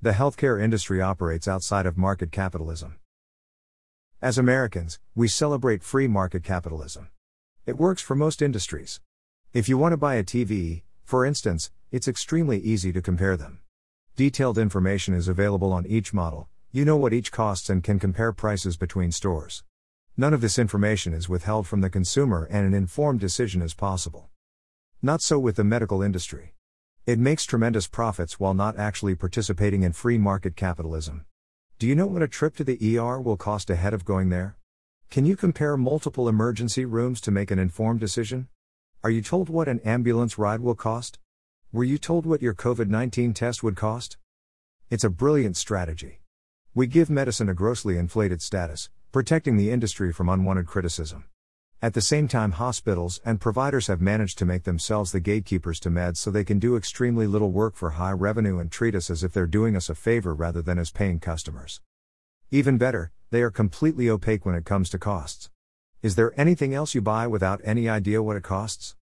The healthcare industry operates outside of market capitalism. As Americans, we celebrate free market capitalism. It works for most industries. If you want to buy a TV, for instance, it's extremely easy to compare them. Detailed information is available on each model, you know what each costs and can compare prices between stores. None of this information is withheld from the consumer and an informed decision is possible. Not so with the medical industry. It makes tremendous profits while not actually participating in free market capitalism. Do you know what a trip to the ER will cost ahead of going there? Can you compare multiple emergency rooms to make an informed decision? Are you told what an ambulance ride will cost? Were you told what your COVID 19 test would cost? It's a brilliant strategy. We give medicine a grossly inflated status, protecting the industry from unwanted criticism. At the same time, hospitals and providers have managed to make themselves the gatekeepers to meds so they can do extremely little work for high revenue and treat us as if they're doing us a favor rather than as paying customers. Even better, they are completely opaque when it comes to costs. Is there anything else you buy without any idea what it costs?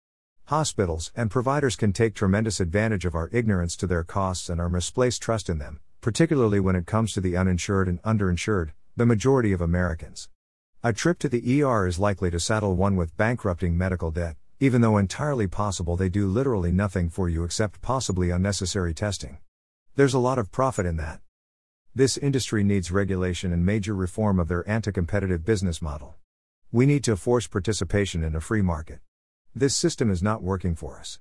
Hospitals and providers can take tremendous advantage of our ignorance to their costs and our misplaced trust in them, particularly when it comes to the uninsured and underinsured, the majority of Americans. A trip to the ER is likely to saddle one with bankrupting medical debt, even though entirely possible they do literally nothing for you except possibly unnecessary testing. There's a lot of profit in that. This industry needs regulation and major reform of their anti competitive business model. We need to force participation in a free market. This system is not working for us.